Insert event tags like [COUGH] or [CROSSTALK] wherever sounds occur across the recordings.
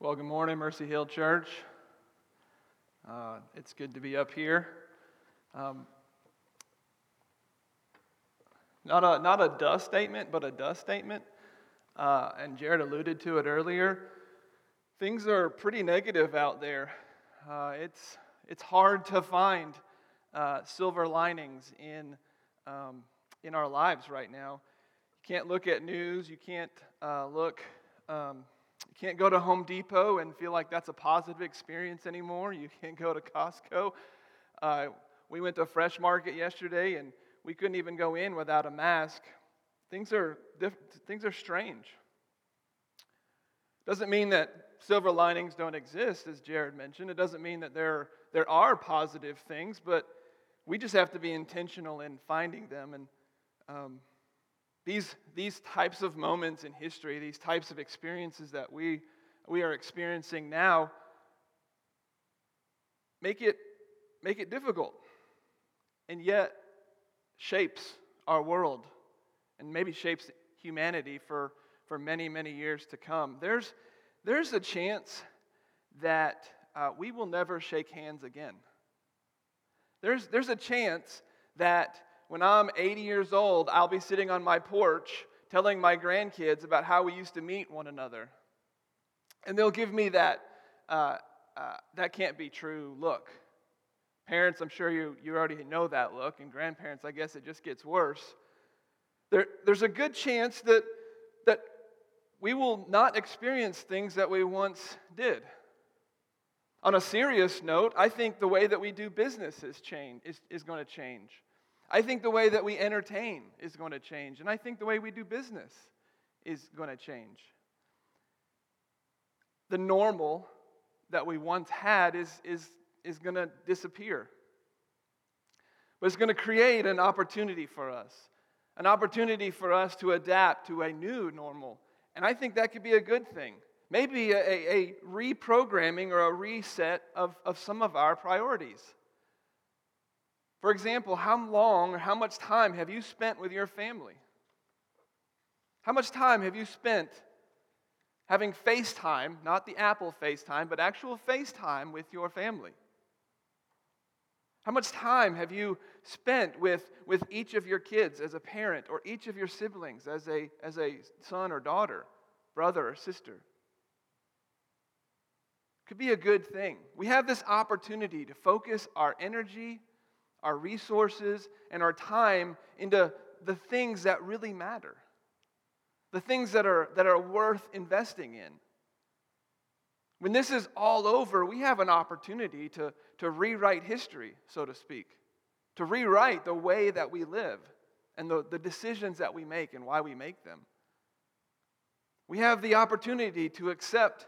Well, good morning, Mercy Hill Church. Uh, it's good to be up here. Um, not, a, not a dust statement, but a dust statement. Uh, and Jared alluded to it earlier. Things are pretty negative out there. Uh, it's, it's hard to find uh, silver linings in, um, in our lives right now. You can't look at news, you can't uh, look. Um, you can't go to Home Depot and feel like that's a positive experience anymore. You can't go to Costco. Uh, we went to Fresh Market yesterday and we couldn't even go in without a mask. Things are, things are strange. Doesn't mean that silver linings don't exist, as Jared mentioned. It doesn't mean that there, there are positive things, but we just have to be intentional in finding them. And um, these, these types of moments in history, these types of experiences that we, we are experiencing now, make it, make it difficult and yet shapes our world and maybe shapes humanity for, for many, many years to come. There's, there's a chance that uh, we will never shake hands again. There's, there's a chance that when I'm 80 years old, I'll be sitting on my porch telling my grandkids about how we used to meet one another. And they'll give me that, uh, uh, that can't be true look. Parents, I'm sure you, you already know that look, and grandparents, I guess it just gets worse. There, there's a good chance that, that we will not experience things that we once did. On a serious note, I think the way that we do business is, change, is, is going to change. I think the way that we entertain is going to change. And I think the way we do business is going to change. The normal that we once had is, is, is going to disappear. But it's going to create an opportunity for us, an opportunity for us to adapt to a new normal. And I think that could be a good thing. Maybe a, a reprogramming or a reset of, of some of our priorities. For example, how long or how much time have you spent with your family? How much time have you spent having FaceTime, not the Apple FaceTime, but actual FaceTime with your family? How much time have you spent with, with each of your kids as a parent or each of your siblings as a, as a son or daughter, brother or sister? Could be a good thing. We have this opportunity to focus our energy our resources, and our time into the things that really matter, the things that are, that are worth investing in. When this is all over, we have an opportunity to, to rewrite history, so to speak, to rewrite the way that we live and the, the decisions that we make and why we make them. We have the opportunity to accept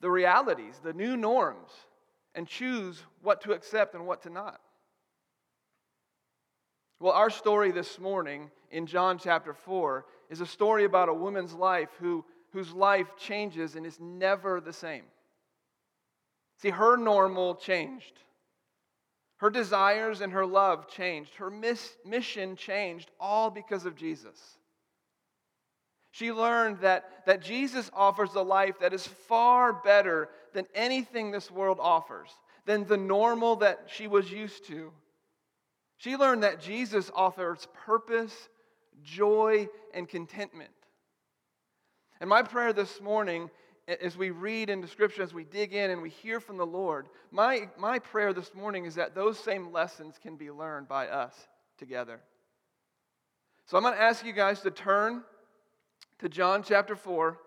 the realities, the new norms, and choose what to accept and what to not. Well, our story this morning in John chapter 4 is a story about a woman's life who, whose life changes and is never the same. See, her normal changed. Her desires and her love changed. Her miss, mission changed, all because of Jesus. She learned that, that Jesus offers a life that is far better than anything this world offers, than the normal that she was used to. She learned that Jesus offers purpose, joy, and contentment. And my prayer this morning, as we read into Scripture, as we dig in and we hear from the Lord, my, my prayer this morning is that those same lessons can be learned by us together. So I'm going to ask you guys to turn to John chapter 4.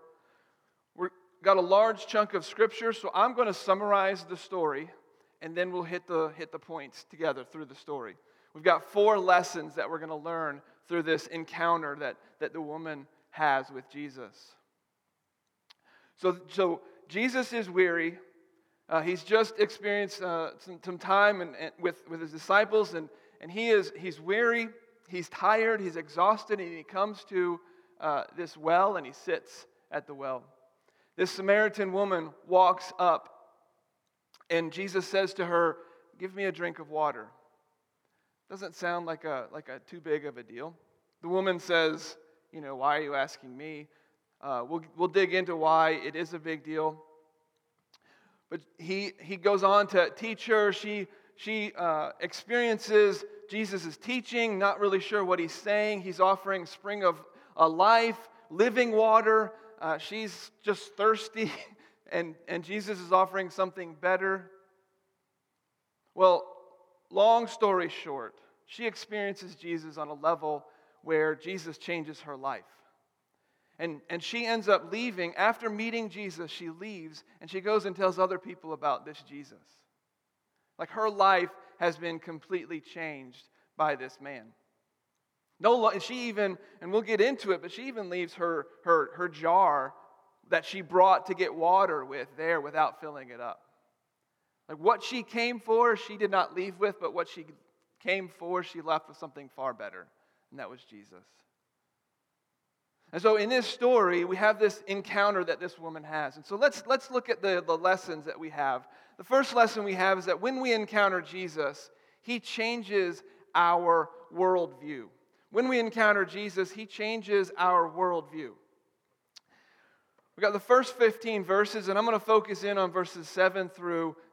We've got a large chunk of Scripture, so I'm going to summarize the story, and then we'll hit the, hit the points together through the story. We've got four lessons that we're going to learn through this encounter that, that the woman has with Jesus. So, so Jesus is weary. Uh, he's just experienced uh, some, some, time and, and with, with his disciples, and, and he is, he's weary, he's tired, he's exhausted, and he comes to uh, this well and he sits at the well. This Samaritan woman walks up, and Jesus says to her, Give me a drink of water. Doesn't sound like a, like a too big of a deal. The woman says, You know, why are you asking me? Uh, we'll, we'll dig into why it is a big deal. But he, he goes on to teach her. She, she uh, experiences Jesus' teaching, not really sure what he's saying. He's offering spring of a life, living water. Uh, she's just thirsty, [LAUGHS] and, and Jesus is offering something better. Well, long story short, she experiences Jesus on a level where Jesus changes her life. And, and she ends up leaving. After meeting Jesus, she leaves and she goes and tells other people about this Jesus. Like her life has been completely changed by this man. No, she even, and we'll get into it, but she even leaves her, her, her jar that she brought to get water with there without filling it up. Like what she came for, she did not leave with, but what she came for, she left with something far better, and that was Jesus. And so in this story, we have this encounter that this woman has. And so let's, let's look at the, the lessons that we have. The first lesson we have is that when we encounter Jesus, he changes our worldview. When we encounter Jesus, he changes our worldview. We got the first 15 verses, and I'm going to focus in on verses 7 through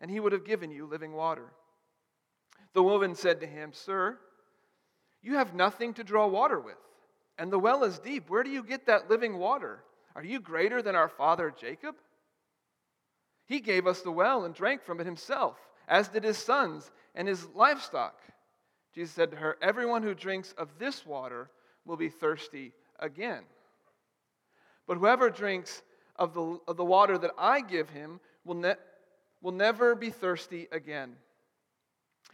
and he would have given you living water. The woman said to him, Sir, you have nothing to draw water with, and the well is deep. Where do you get that living water? Are you greater than our father Jacob? He gave us the well and drank from it himself, as did his sons and his livestock. Jesus said to her, Everyone who drinks of this water will be thirsty again. But whoever drinks of the, of the water that I give him will, ne- will never be thirsty again.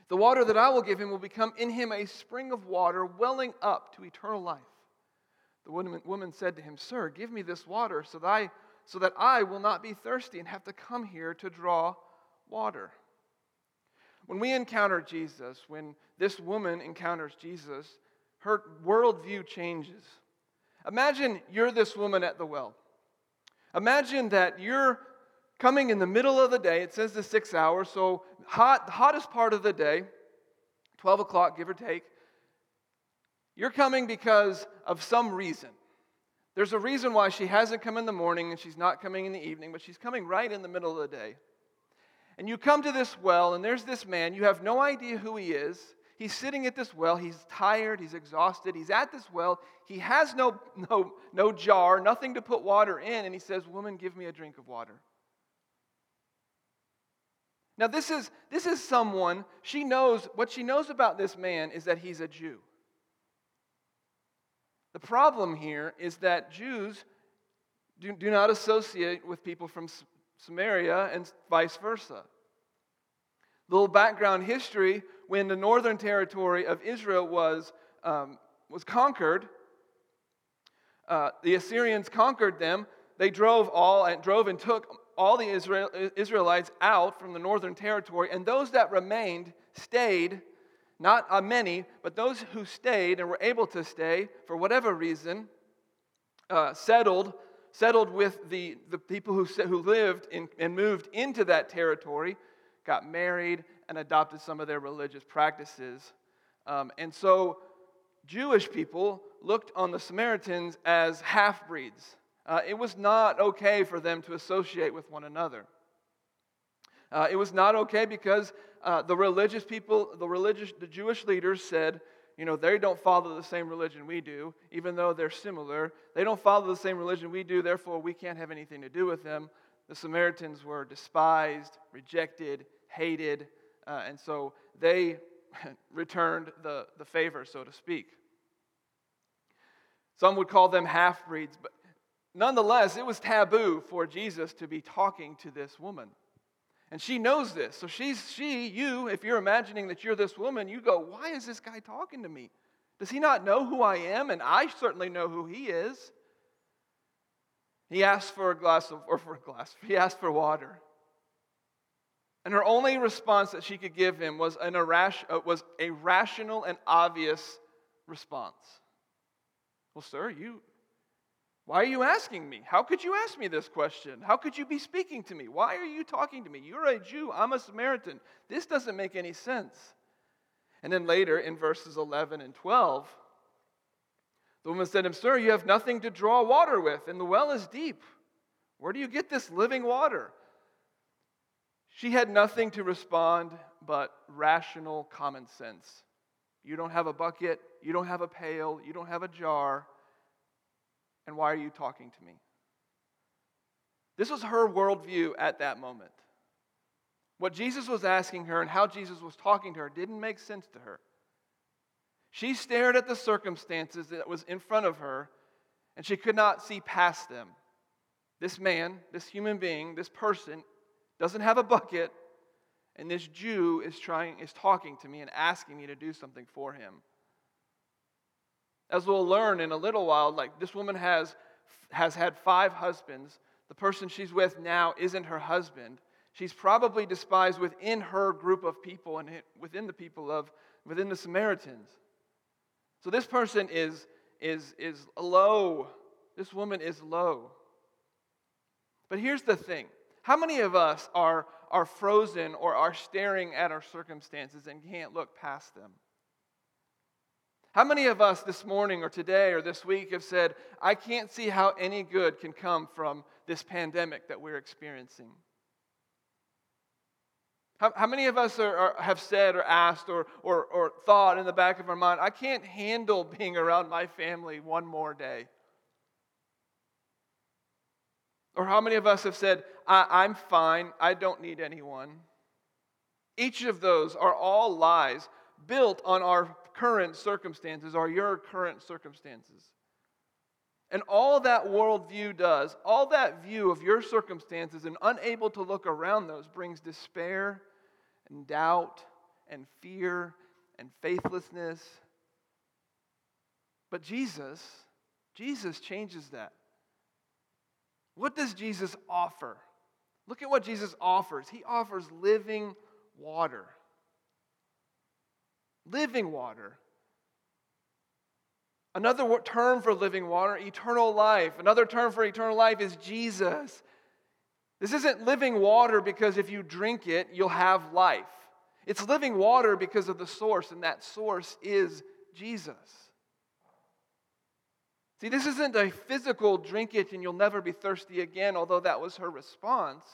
The water that I will give him will become in him a spring of water welling up to eternal life. The woman, said to him, Sir, give me this water so that, I, so that I will not be thirsty and have to come here to draw water. When we encounter Jesus, when this woman encounters Jesus, her worldview changes. Imagine you're this woman at the well. Imagine that you're coming in the middle of the day. It says the six hours, so hot, hottest part of the day, 12 o'clock, give or take. You're coming because of some reason. There's a reason why she hasn't come in the morning and she's not coming in the evening, but she's coming right in the middle of the day. And you come to this well, and there's this man. You have no idea who he is. He's sitting at this well. He's tired. He's exhausted. He's at this well. He has no, [LAUGHS] no, no jar, nothing to put water in. And he says, Woman, give me a drink of water. Now, this is, this is someone, she knows, what she knows about this man is that he's a Jew. The problem here is that Jews do, do not associate with people from Samaria and vice versa. Little background history when the northern territory of Israel was, um, was conquered, uh, the Assyrians conquered them. They drove all and drove and took all the Israel, Israelites out from the northern territory, and those that remained stayed, not uh, many, but those who stayed and were able to stay for whatever reason, uh, settled, settled with the, the people who, who lived in, and moved into that territory, got married, and adopted some of their religious practices. Um, and so Jewish people looked on the Samaritans as half breeds. Uh, it was not okay for them to associate with one another. Uh, it was not okay because uh, the religious people, the religious, the Jewish leaders said, you know, they don't follow the same religion we do, even though they're similar. They don't follow the same religion we do, therefore we can't have anything to do with them. The Samaritans were despised, rejected, hated, uh, and so they [LAUGHS] returned the, the favor, so to speak. Some would call them half breeds, but Nonetheless, it was taboo for Jesus to be talking to this woman. And she knows this. So she's, she, you, if you're imagining that you're this woman, you go, why is this guy talking to me? Does he not know who I am? And I certainly know who he is. He asked for a glass of, or for a glass, he asked for water. And her only response that she could give him was, an irras- uh, was a rational and obvious response. Well, sir, you, why are you asking me? How could you ask me this question? How could you be speaking to me? Why are you talking to me? You're a Jew, I'm a Samaritan. This doesn't make any sense. And then later in verses 11 and 12, the woman said to him, Sir, you have nothing to draw water with, and the well is deep. Where do you get this living water? She had nothing to respond but rational common sense. You don't have a bucket, you don't have a pail, you don't have a jar, and why are you talking to me? This was her worldview at that moment. What Jesus was asking her and how Jesus was talking to her didn't make sense to her. She stared at the circumstances that was in front of her, and she could not see past them. This man, this human being, this person doesn't have a bucket, and this Jew is trying is talking to me and asking me to do something for him. As we'll learn in a little while, like this woman has has had five husbands. The person she's with now isn't her husband. She's probably despised within her group of people and within the people of within the Samaritans. So this person is is is low. This woman is low. But here's the thing how many of us are, are frozen or are staring at our circumstances and can't look past them? How many of us this morning or today or this week have said, I can't see how any good can come from this pandemic that we're experiencing? How, how many of us are, are, have said or asked or, or, or thought in the back of our mind, I can't handle [LAUGHS] being around my family one more day? Or how many of us have said, I- am fine, I don't need anyone? Each of those are all lies built on our current circumstances are your current circumstances. And all that worldview does, all that view of your circumstances and unable to look around those brings despair and doubt and fear and faithlessness. But Jesus, Jesus changes that. What does Jesus offer? Look at what Jesus offers. He offers living water. Living water. Another term for living water, eternal life. Another term for eternal life is Jesus. This isn't living water because if you drink it, you'll have life. It's living water because of the source, and that source is Jesus. See, this isn't a physical drink it and you'll never be thirsty again, although that was her response.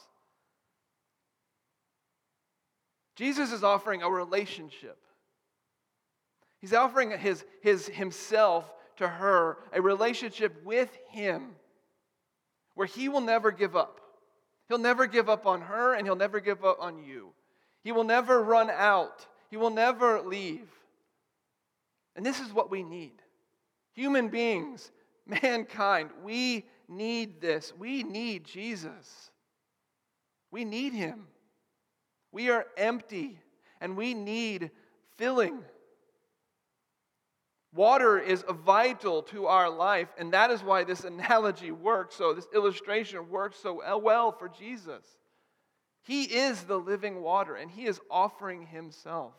Jesus is offering a relationship. He's offering his, his himself to her, a relationship with him where he will never give up. He'll never give up on her and he'll never give up on you. He will never run out. He will never leave. And this is what we need. Human beings [LAUGHS] Mankind, we need this. We need Jesus. We need him. We are empty and we need filling. Water is vital to our life, and that is why this [LAUGHS] analogy works so, this illustration works so well for Jesus. He is the living water, and He is offering Himself.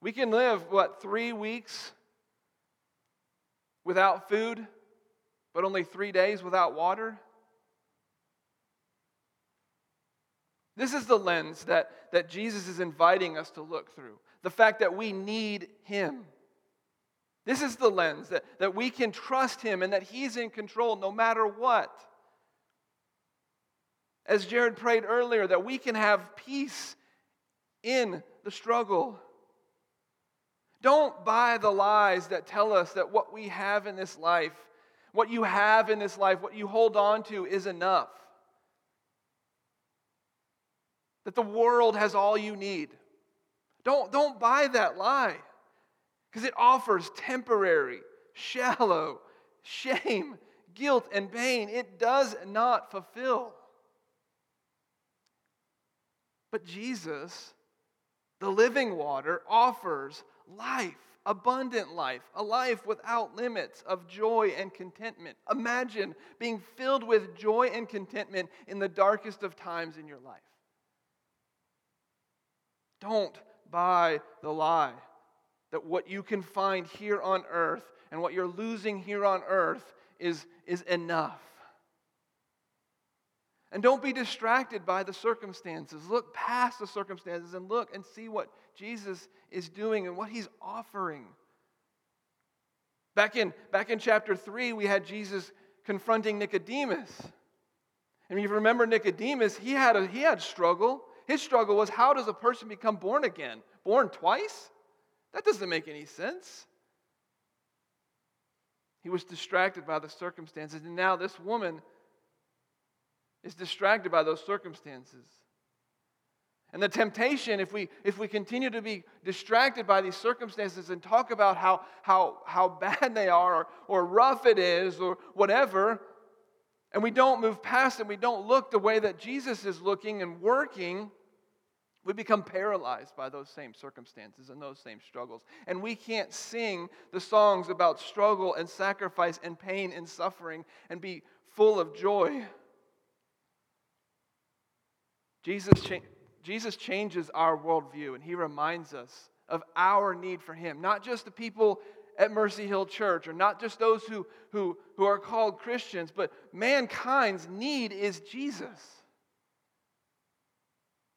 We can live, what, three weeks without food, but only three days without water? This is the lens that, that Jesus is inviting us to look through the fact that we need Him. This is the lens that, that we can trust Him and that He's in control no matter what. As Jared prayed earlier, that we can have peace in the struggle. Don't buy the lies that tell us that what we have in this life, what you have in this life, what you hold on to is enough. That the world has all you need. Don't, don't buy that lie because it offers temporary, shallow, shame, guilt, and pain. It does not fulfill. But Jesus, the living water, offers life, abundant life, a life without limits of joy and contentment. Imagine being filled with joy and contentment in the darkest of times in your life. Don't buy the lie that what you can find here on earth and what you're losing here on earth is, is enough. And don't be distracted by the circumstances. Look past the circumstances and look and see what Jesus is doing and what he's offering. Back in, back in chapter 3, we had Jesus confronting Nicodemus. And if you remember Nicodemus, he had a he had struggle. His struggle was how does a person become born again? Born twice? That doesn't make any sense. He was distracted by the circumstances, and now this woman is distracted by those circumstances. And the temptation, if we, if we continue to be distracted by these circumstances and talk about how, how, how [LAUGHS] bad they are or, or rough it is or whatever, and we don't move past it, we don't look the way that Jesus is looking and working, we become paralyzed by those same circumstances and those same struggles. And we can't sing the songs about struggle and sacrifice and pain and suffering and be full of joy. Jesus, cha- Jesus changes our worldview and he reminds us of our need for him. Not just the people at Mercy Hill Church or not just those who, who, who are called Christians, but mankind's need is Jesus.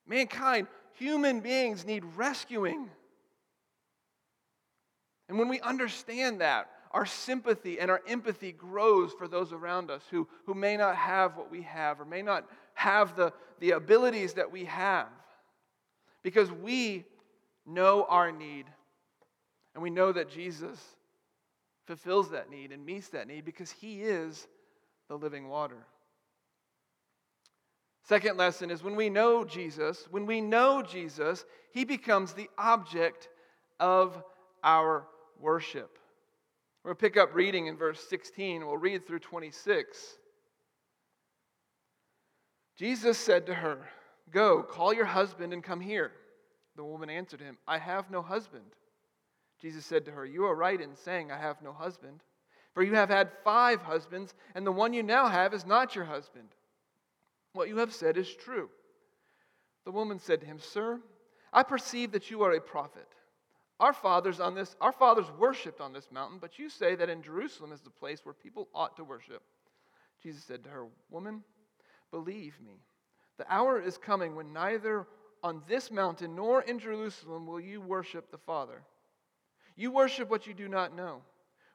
Mankind, human beings need rescuing. And when we understand that, our sympathy and our empathy grows for those around us who, who may not have what we have or may not have the, the abilities that we have. Because we know our need. And we know that Jesus fulfills that need and meets that need because he is the living water. Second lesson is when we know Jesus, when we know Jesus, he becomes the object of our worship. To pick up reading in verse 16. We'll read through 26. Jesus said to her, Go, call your husband and come here. The woman answered him, I have no husband. Jesus said to her, You are right in saying, I have no husband. For you have had five husbands, and the one you now have is not your husband. What you have said is true. The woman said to him, Sir, I perceive that you are a prophet. Our fathers on this, our fathers worshipped on this mountain, but you say that in Jerusalem is the place where people ought to worship. Jesus said to her, Woman, believe me, the hour is coming when neither on this mountain nor in Jerusalem will you worship the Father. You worship what you do not know.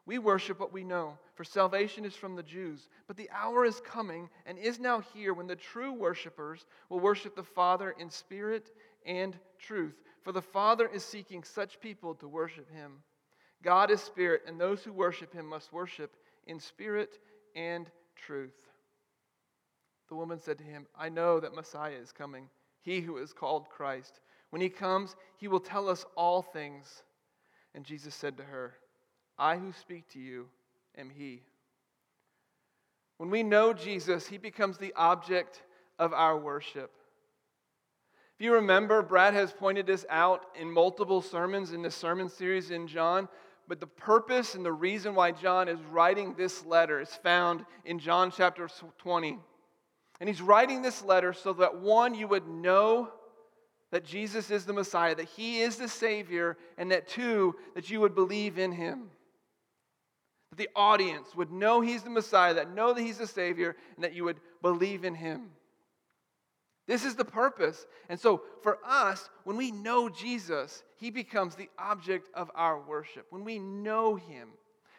We worship what we know, for salvation is from the Jews. But the hour is coming and is now here when the true worshipers will worship the Father in spirit and truth. For the Father is seeking such people to worship him. God is spirit, and those who worship him must worship in spirit and truth. The woman said to him, I know that Messiah is coming, he who is called Christ. When he comes, he will tell us all things. And Jesus said to her, I who speak to you am he. When we know Jesus, he becomes the object of our worship. If you remember, Brad has pointed this out in multiple sermons in this sermon series in John. But the purpose and the reason why John is writing this letter is found in John chapter 20. And he's writing this letter so that one, you would know that Jesus is the Messiah, that he is the Savior, and that two, that you would believe in him. That the audience would know he's the Messiah, that know that he's the Savior, and that you would believe in him. This is the purpose. And so for us, when we know Jesus, he becomes the object of our worship. When we know him,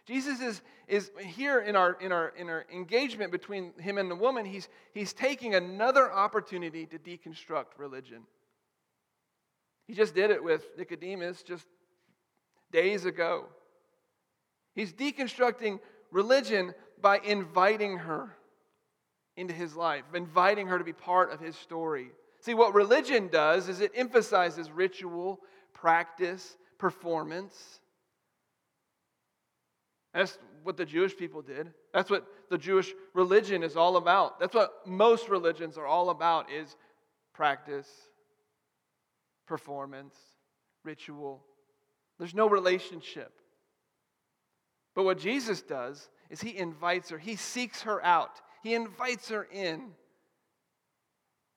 Jesus is, is here in our, in, our, in our engagement between him and the woman, he's, he's taking another opportunity to deconstruct religion. He just did it with Nicodemus just days ago. He's deconstructing religion by inviting her into his life, inviting her to be part of his story. See, what religion does is it emphasizes ritual, practice, performance. That's what the Jewish people did. That's what the Jewish religion is all about. That's what most religions are all about is practice, performance, ritual. There's no relationship. But what Jesus does is he invites her, he seeks her out. He invites her in.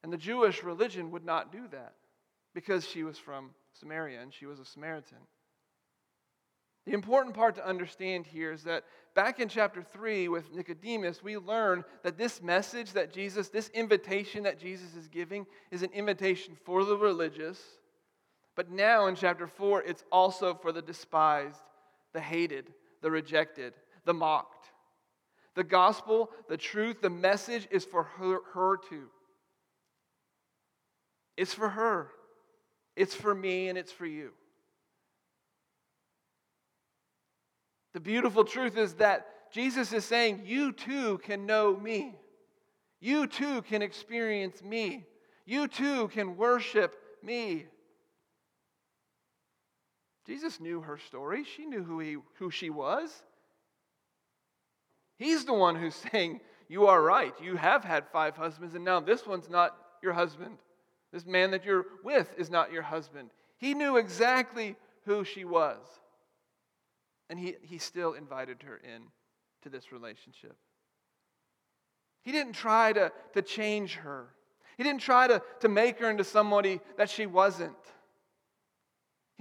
And the Jewish religion would not do that. because she was from Samaria and she was a Samaritan. The important part to understand here is that back in chapter 3 with Nicodemus, we learn that this message that Jesus, this invitation that Jesus is giving, is an invitation for the religious. But now in chapter 4, it's also for the despised, the hated, the rejected, the mocked. The gospel, the truth, the message is for her, her too. It's for her. It's for me and it's for you. The beautiful truth is that Jesus is saying, You too can know me. You too can experience me. You too can worship me. Jesus knew her story. She knew who, he, who she was. He's the one who's [LAUGHS] saying, You are right. You have had five husbands, and now this one's not your husband. This man that you're with is not your husband. He knew exactly who she was. And he, he still invited her in to this relationship. He didn't try to, to change her. He didn't try to, to make her into somebody that she wasn't.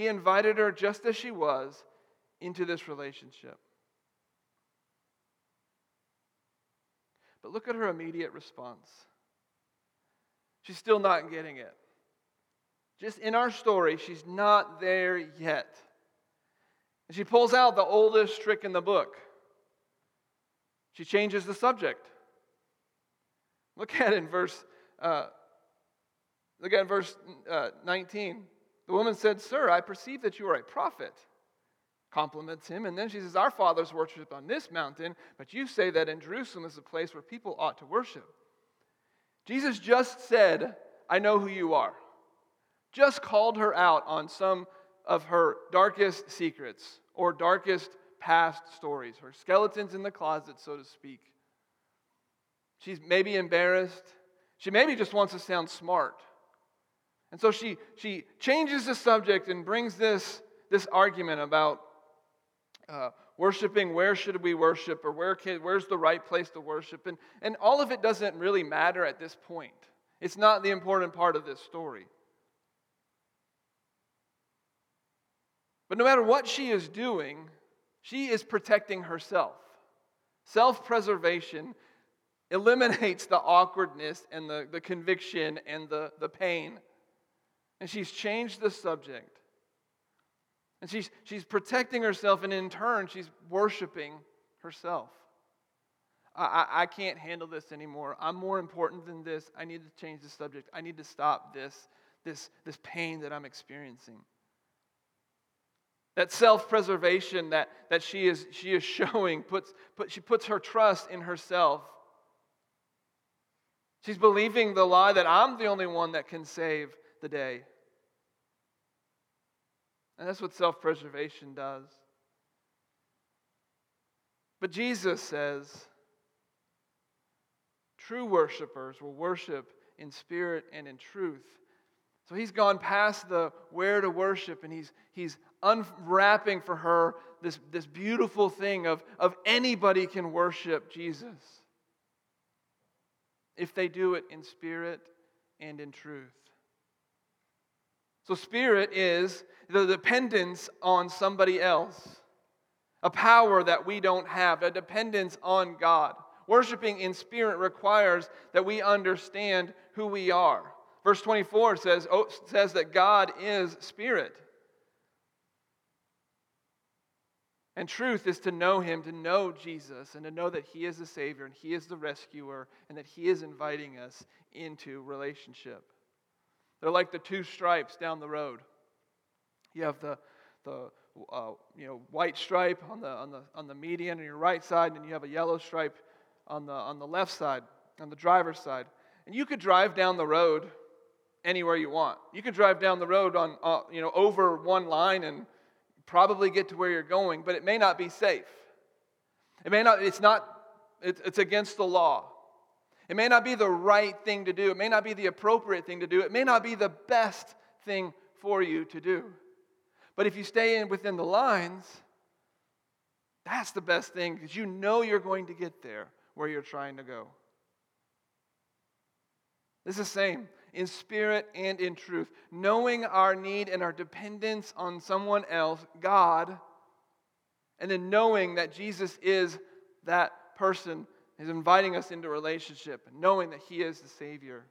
He invited her just as she was into this relationship. But look at her immediate response. She's still not getting it. Just in our story, she's not there yet. And she pulls out the oldest trick in the book. She changes the subject. Look at in verse, uh, look at verse uh, 19. The woman said, Sir, I perceive that you are a prophet. Compliments him, and then she says, Our fathers worship on this mountain, but you say that in Jerusalem is a place where people ought to worship. Jesus just said, I know who you are. Just called her out on some of her darkest secrets or darkest past stories, her skeletons in the closet, so to speak. She's maybe embarrassed. She maybe just wants to sound smart. And so she, she changes the subject and brings this, this argument about uh, worshiping where should we worship or where can, where's the right place to worship. And, and all of it doesn't really matter at this point. It's not the important part of this story. But no matter what she is doing, she is protecting herself. Self preservation eliminates the awkwardness and the, the conviction and the, the pain. And she's changed the subject. And she's, she's protecting herself, and in turn, she's worshiping herself. I, I, I can't handle this anymore. I'm more important than this. I need to change the subject. I need to stop this, this, this pain that I'm experiencing. That self preservation that, that she, is, she is showing, puts, put, she puts her trust in herself. She's believing the lie that I'm the only one that can save the day. And that's what self preservation does. But Jesus says true worshipers will worship in spirit and in truth. So he's gone past the where to worship and he's, he's unwrapping for her this, this beautiful thing of, of anybody can worship Jesus if they do it in spirit and in truth. So, spirit is the dependence on somebody else, a power that we don't have, a dependence on God. Worshipping in spirit requires that we understand who we are. Verse 24 says, oh, says that God is spirit. And truth is to know him, to know Jesus, and to know that he is the Savior and he is the rescuer and that he is inviting us into relationship. They're like the two stripes down the road. You have the, the uh, you know, white stripe on the, on, the, on the median on your right side, and you have a yellow stripe on the, on the left side, on the driver's side. And you could drive down the road anywhere you want. You could drive down the road on, uh, you know, over one line and probably get to where you're going, but it may not be safe. It may not, it's not, it's, it's against the law. It may not be the right thing to do. It may not be the appropriate thing to do. It may not be the best thing for you to do. But if you stay in within the lines, that's the best thing because you know you're going to get there where you're trying to go. This is the same. in spirit and in truth, knowing our need and our dependence on someone else, God, and then knowing that Jesus is that person, is inviting us into relationship, knowing that He is the Savior.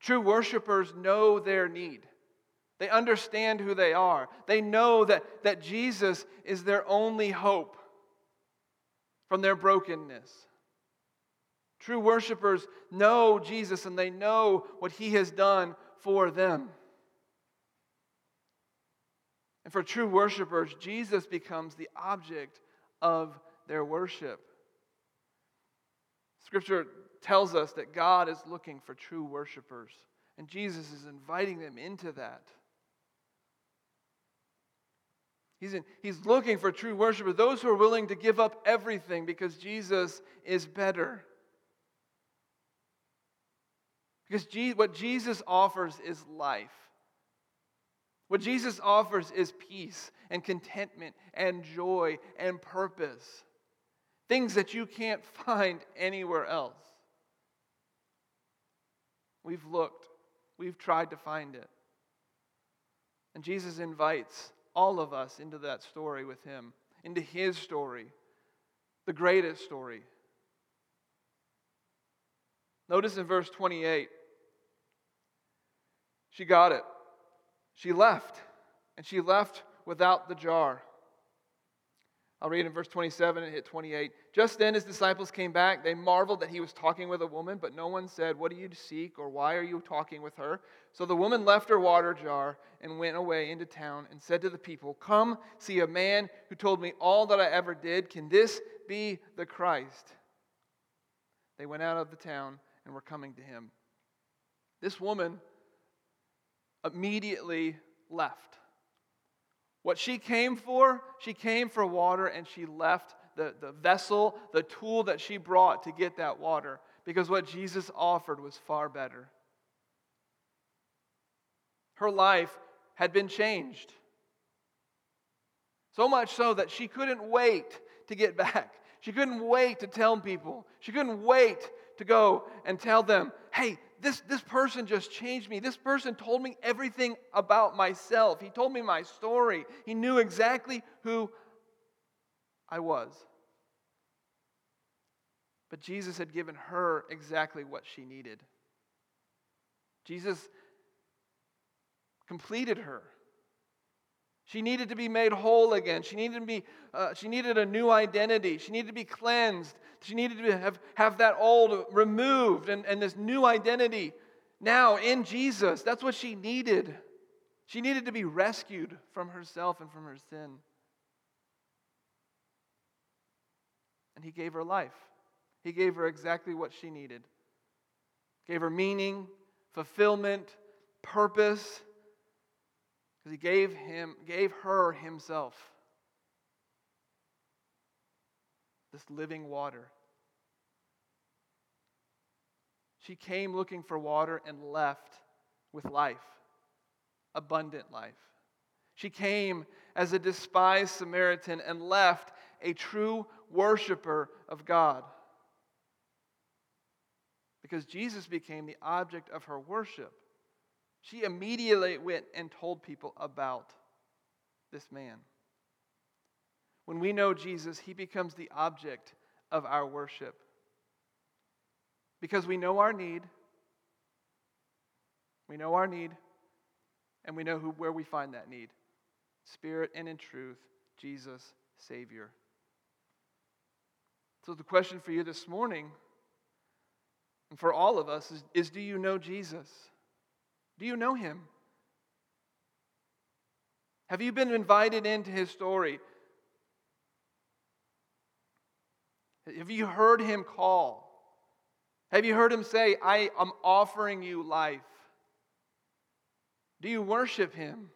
True worshipers know their need. They understand who they are. They know that, that Jesus is their only hope from their brokenness. True worshipers know Jesus and they know what he has done for them. And for true worshipers, Jesus becomes the object of their worship. Scripture tells us that God is looking for true worshipers, and Jesus is inviting them into that. He's, in, he's looking for true worshipers, those who are willing to give up everything because Jesus is better. Because what Jesus offers is life. What Jesus offers is peace and contentment and joy and purpose. Things that you can't [LAUGHS] find anywhere else. We've looked, we've tried to find it. And Jesus invites all of us into that story with him, into his story, the greatest story. Notice in verse 28, she got it. She left, and she left without the jar. I'll read in verse 27 and hit 28. Just then his disciples came back. They marveled that he was talking with a woman, but no one said, What do you seek, or why are you talking with her? So the woman left her water jar and went away into town and said to the people, Come see a man who told me all that I ever did. Can this be the Christ? They went out of the town and were coming to him. This woman immediately left. What she came for, she came for water and she left the, the vessel, the tool that she brought to get that water because what Jesus offered was far better. Her life had been changed. So much so that she couldn't wait to get back. She couldn't wait to tell people. She couldn't wait to go and tell them, hey, this, this person just changed me. This person told me everything about myself. He told me my story. He knew exactly who I was. But Jesus had given her exactly what she needed. Jesus completed her. She needed to be made whole again. She needed to be. Uh, she needed a new identity. She needed to be cleansed. She needed to have, have that old removed and, and this new identity now in Jesus. That's what she needed. She needed to be rescued from herself and from her sin. And He gave her life. He gave her exactly what she needed. Gave her meaning, fulfillment, purpose because he gave him gave her himself. This living water. She came looking for water and left with life abundant life. She came as a despised samaritan and left a true worshiper of god. Because jesus became the object of her worship she immediately went and told people about this man. When we know Jesus, he becomes the object of our worship. Because we know our need, we know our need, and we know who, where we find that need Spirit and in truth, Jesus, Savior. So, the question for you this morning, and for all of us, is, is do you know Jesus? Do you know him? Have you been invited into his story? Have you heard him call? Have you heard him say, I am offering you life? Do you worship him?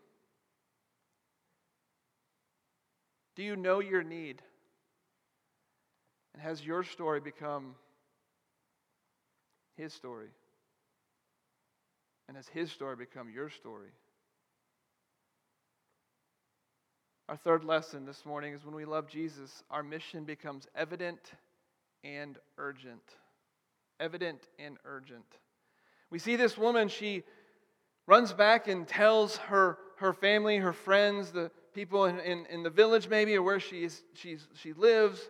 Do you know your need? And has your story become his story? And has his story become your story? Our third lesson this morning is when we love Jesus, our mission becomes evident and urgent. Evident and urgent. We see this woman, she runs back and tells her, her family, her friends, the people in, in, in the village maybe, or where she's, she's, she lives.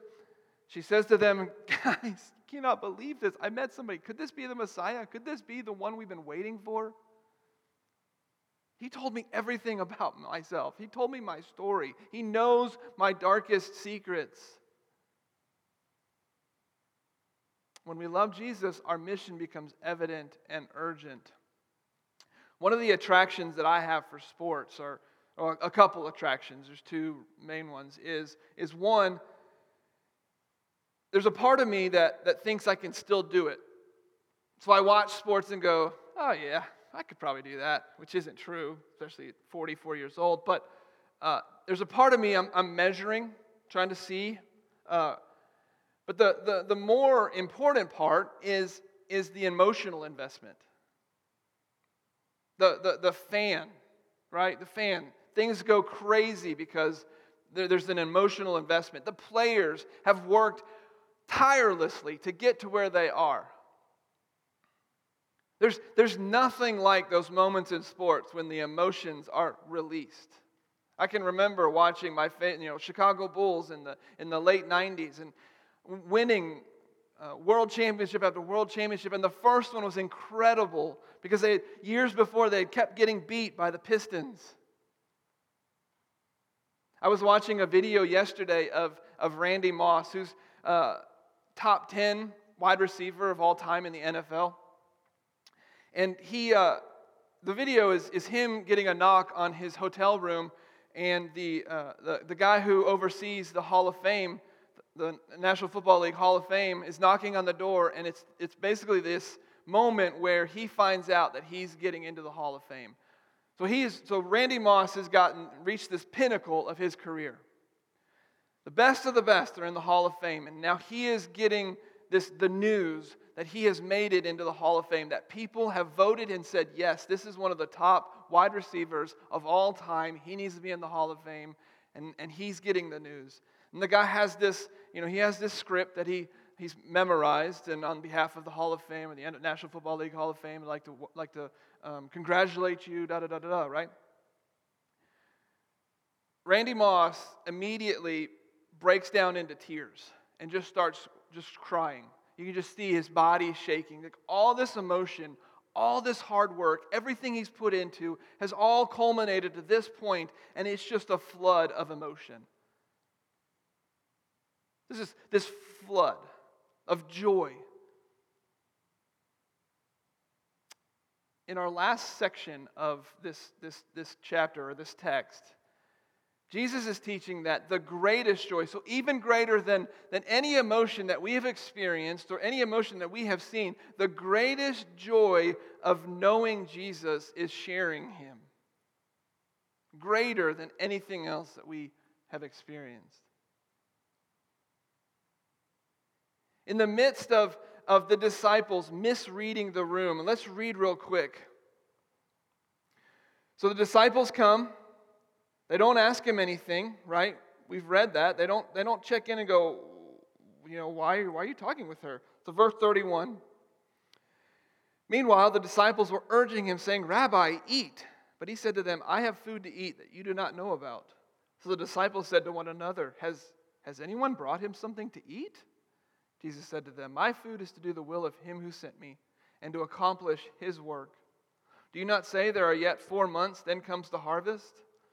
She says to them, Guys, [LAUGHS] cannot believe this. I met somebody. Could this be the Messiah? Could this be the one we've been waiting for? He told me everything about myself. He told me my story. He knows my darkest secrets. When we love Jesus, our mission becomes evident and urgent. One of the attractions that I have for sports, or, or a couple attractions, there's two main ones, is, is one, there's a part of me that, that thinks I can still do it. So I watch sports and go, oh, yeah, I could probably do that, which isn't true, especially at 44 years old. But uh, there's a part of me I'm, I'm measuring, trying to see. Uh, but the, the, the more important part is, is the emotional investment. The, the, the fan, right? The fan. Things go crazy because there, there's an emotional investment. The players have worked tirelessly to get to where they are. There's, there's nothing like those moments in sports when the emotions are released. I can remember watching my you know, Chicago Bulls in the, in the late 90s and winning uh, world championship after world championship. And the first one was incredible because they, years before they had kept getting beat by the Pistons. I was watching a video yesterday of, of Randy Moss, who's uh, top 10 wide receiver of all time in the NFL. And he, uh, the video is, is him getting a knock on his hotel room, and the, uh, the, the guy who oversees the Hall of Fame, the National Football League Hall of Fame, is knocking on the door, and it's, it's basically this moment where he finds out that he's getting into the Hall of Fame. So, he's, so Randy Moss has gotten, reached this pinnacle of his career. The best of the best are in the Hall of Fame, and now he is getting this, the news that he has made it into the Hall of Fame, that people have voted and said, yes, this is one of the top wide receivers of all time. He needs to be in the Hall of Fame, and, and he's getting the news. And the guy has this, you know, he has this script that he, he's memorized, and on behalf of the Hall of Fame or the National Football League Hall of Fame, I'd like to, like to um, congratulate you, da da da da da, right? Randy Moss immediately breaks down into tears and just starts just crying. You can just see his body shaking. Like all this emotion, all this hard work, everything he's put into has all culminated to this point, and it's just a flood of emotion. This is this flood of joy. In our last section of this, this, this chapter or this text, Jesus is teaching that the greatest joy, so even greater than, than any emotion that we have experienced or any emotion that we have seen, the greatest joy of knowing Jesus is sharing Him. Greater than anything else that we have experienced. In the midst of, of the disciples misreading the room, let's read real quick. So the disciples come. They don't ask him anything, right? We've read that. They don't, they don't check in and go, you know, why, why are you talking with her? So, verse 31. Meanwhile, the disciples were urging him, saying, Rabbi, eat. But he said to them, I have food to eat that you do not know about. So the disciples said to one another, Has, has anyone brought him something to eat? Jesus said to them, My food is to do the will of him who sent me and to accomplish his work. Do you not say there are yet four months, then comes the harvest?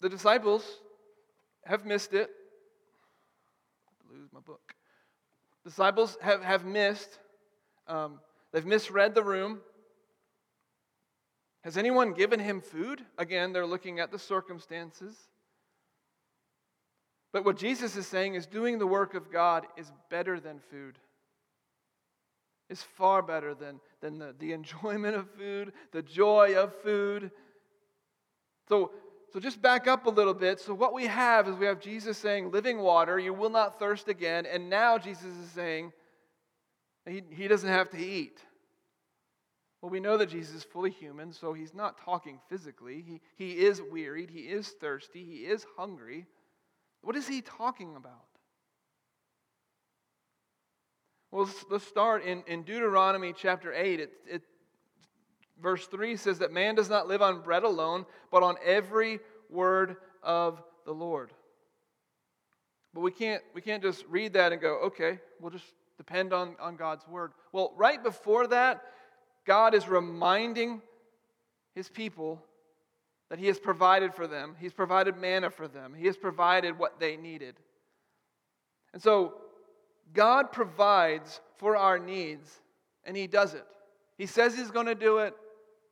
the disciples have missed it. Lose my book. Disciples have, have missed, um, they've misread the room. Has anyone given him food? Again, they're looking at the circumstances. But what Jesus is saying is doing the work of God is better than food. is far better than, than the, the [LAUGHS] enjoyment of food, the joy of food. So, so just back up a little bit. So, what we have is we have Jesus saying, Living water, you will not thirst again. And now Jesus is saying, he, he doesn't have to eat. Well, we know that Jesus is fully human, so he's not talking physically. He, he is wearied, he is thirsty, he is hungry. What is he talking about? Well, let's, start in, in Deuteronomy chapter 8. It, it, verse 3 says that man does not live on bread alone, but on every word of the Lord. But we can't, we can't just read that and go, okay, we'll just depend on, on God's word. Well, right before that, God is reminding his people that he has provided for them. He's provided manna for them. He has provided what they needed. And so God provides for our needs, and He does it. He says He's going to do it,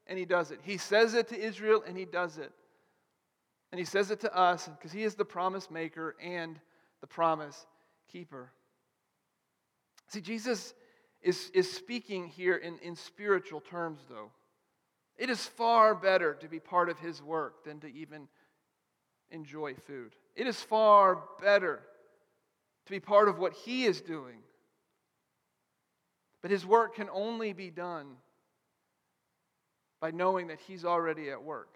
and He does it. He says it to Israel, and He does it. And He says it to us because He is the promise maker and the promise keeper. See, Jesus is, is speaking here in, in spiritual terms, though. It is far better to be part of His work than to even enjoy food. It is far better to be part of what He is doing. But His work can only be done by knowing that He's already at work.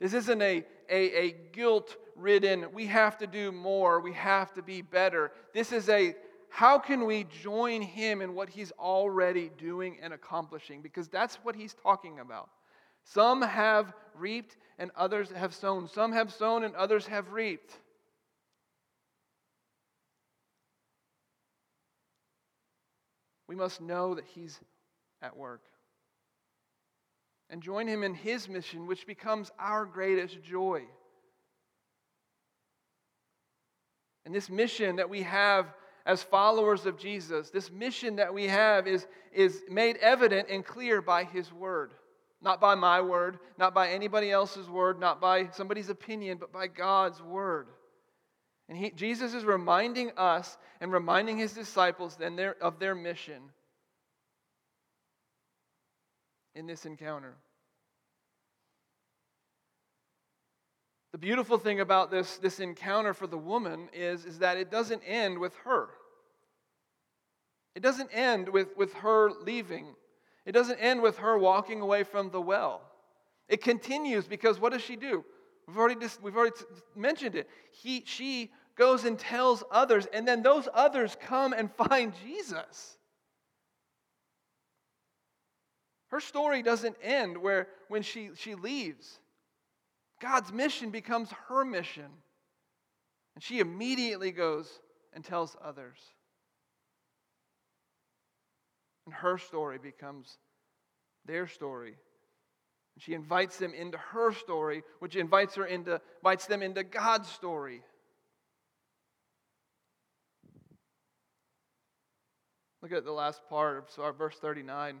This isn't a, a, a guilt ridden, we have to do more, we have to be better. This is a how can we join Him in what He's already doing and accomplishing? Because that's what He's talking about. Some have reaped and others have sown. Some have sown and others have reaped. we must know that He's at work. And join Him in His mission, which becomes our greatest joy. And this mission that we have as followers of Jesus, this mission that we have is, is made evident and clear by His Word. Not by my word, not by anybody else's word, not by somebody's opinion, but by God's Word. And he, Jesus is reminding us and reminding his disciples then their, of their mission in this encounter. The beautiful thing about this, this encounter for the woman is, is that it doesn't end with her. It doesn't end with, with her leaving. It doesn't end with her walking away from the well. It continues because what does she do? We've already, we've already mentioned it. He, she goes and tells others, and then those others come and [LAUGHS] find Jesus. Her story doesn't end where when she, she leaves. God's mission becomes her mission. And she immediately goes and tells others. And her story becomes their story she invites them into her story, which invites her into invites them into God's story. Look at the last part of so verse 39.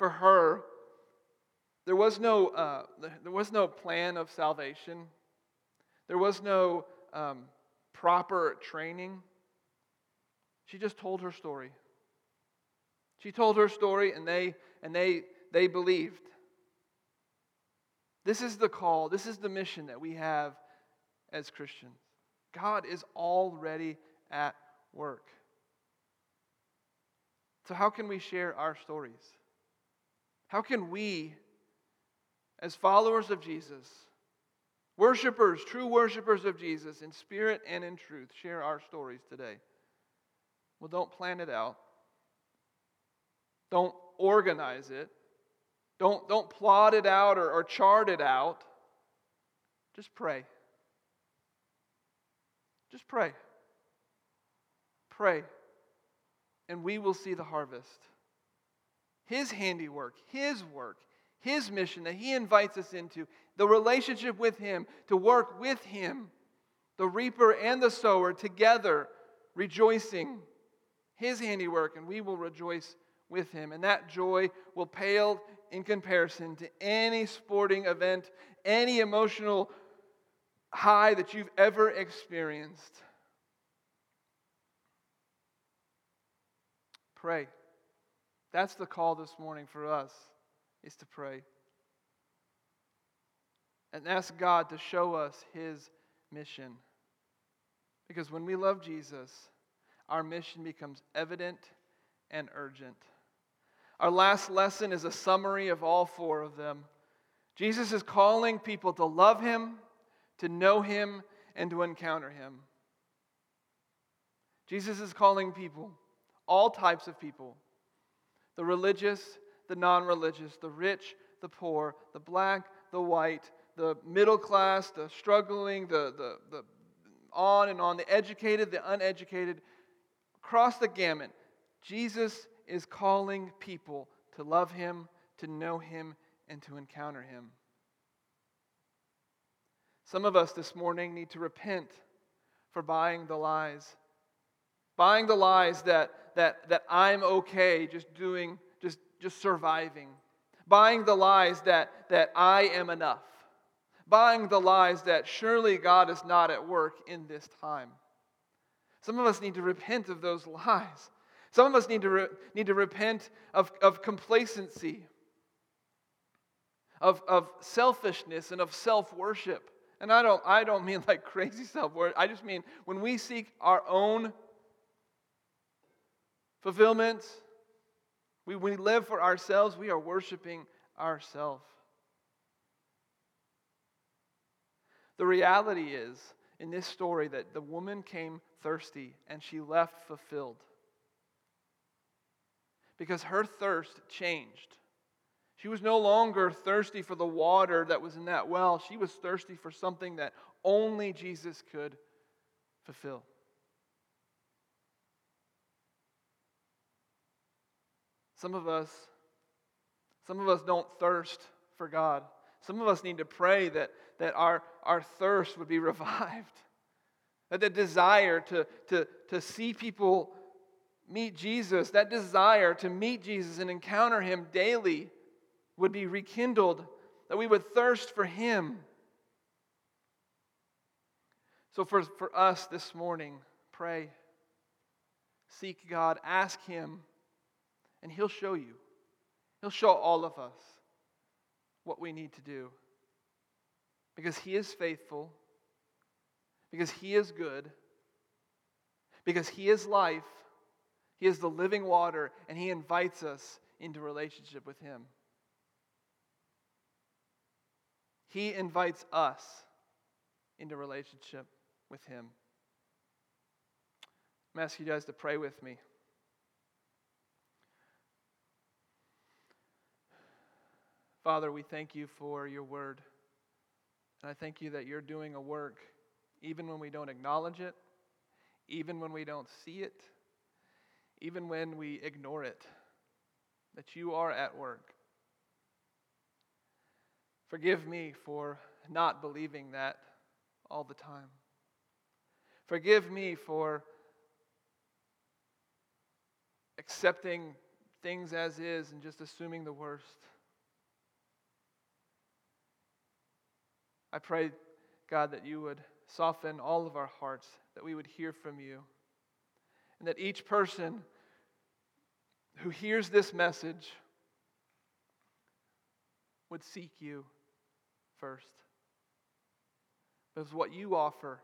for her, there was no, uh, there was no plan of salvation. There was no um, proper training. She just told her story. She told her story, and they, and they, they believed. This is the call, this is the mission that we have as Christians. God is already at work. So, how can we share our stories? How can we, as followers of Jesus, worshipers, true worshipers of Jesus, in spirit and in truth, share our stories today? Well, don't plan it out, don't organize it, don't, don't plot it out or, or chart it out. Just pray. Just pray. Pray. And we will see the harvest. His handiwork, His work, His mission that He invites us into, the relationship with Him, to work with Him, the reaper and the sower together, rejoicing. His handiwork, and we will rejoice with Him. And that joy will pale in comparison to any sporting event, any emotional high that you've ever experienced. Pray. That's the call this morning for us is to pray. And ask God to show us his mission. Because when we love Jesus, our mission becomes evident and urgent. Our last lesson is a summary of all four of them. Jesus is calling people to love him, to know him, and to encounter him. Jesus is calling people, all types of people the religious, the non religious, the rich, the poor, the black, the white, the middle class, the struggling, the, the, the on and on, the educated, the uneducated, across the gamut. Jesus is calling people to love him, to know him, and to encounter him. Some of us this morning need to repent for buying the lies. Buying the lies that, that, that I'm okay just doing, just, just surviving. Buying the lies that, that I am enough. Buying the lies that surely God is not at work in this time. Some of us need to repent of those lies. Some of us need to, re- need to repent of, of complacency, of, of selfishness, and of self worship. And I don't, I don't mean like [LAUGHS] crazy self worship. I just mean when we seek our own fulfillment, we, we live for ourselves, we are worshiping ourselves. The reality is, in this story, that the woman came thirsty and she left fulfilled. Because her thirst changed. She was no longer thirsty for the water that was in that well. She was thirsty for something that only Jesus could fulfill. Some of us, some of us don't thirst for God. Some of us need to pray that, that our, our thirst would be [LAUGHS] revived. That the desire to, to, to see people meet Jesus, that desire to meet Jesus and encounter him daily would be rekindled, that we would thirst for him. So, for, for us this morning, pray, seek God, ask him and He'll show you. He'll show all of us what we need to do. Because He is faithful, because He is good, because He is life, He is the living water, and He invites us into relationship with Him. He invites us into relationship with Him. I'm asking you guys to pray with me. Father, we thank you for your word. And I thank you that you're doing a work even when we don't acknowledge it, even when we don't see it, even when we ignore it, that you are at work. Forgive me for not believing that all the time. Forgive me for accepting things as is and just assuming the worst. I pray, God, that you would soften all of our hearts, that we would hear from you, and that each person who hears this message would seek you first. Because what you offer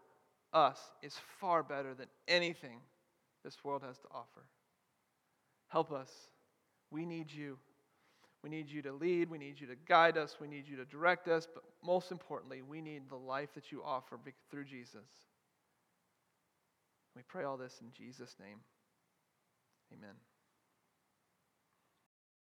us is far better than anything this world has to offer. Help us. We need you. We need you to lead. We need you to guide us. We need you to direct us. But most importantly, we need the life that you offer through Jesus. We pray all this in Jesus' name. Amen.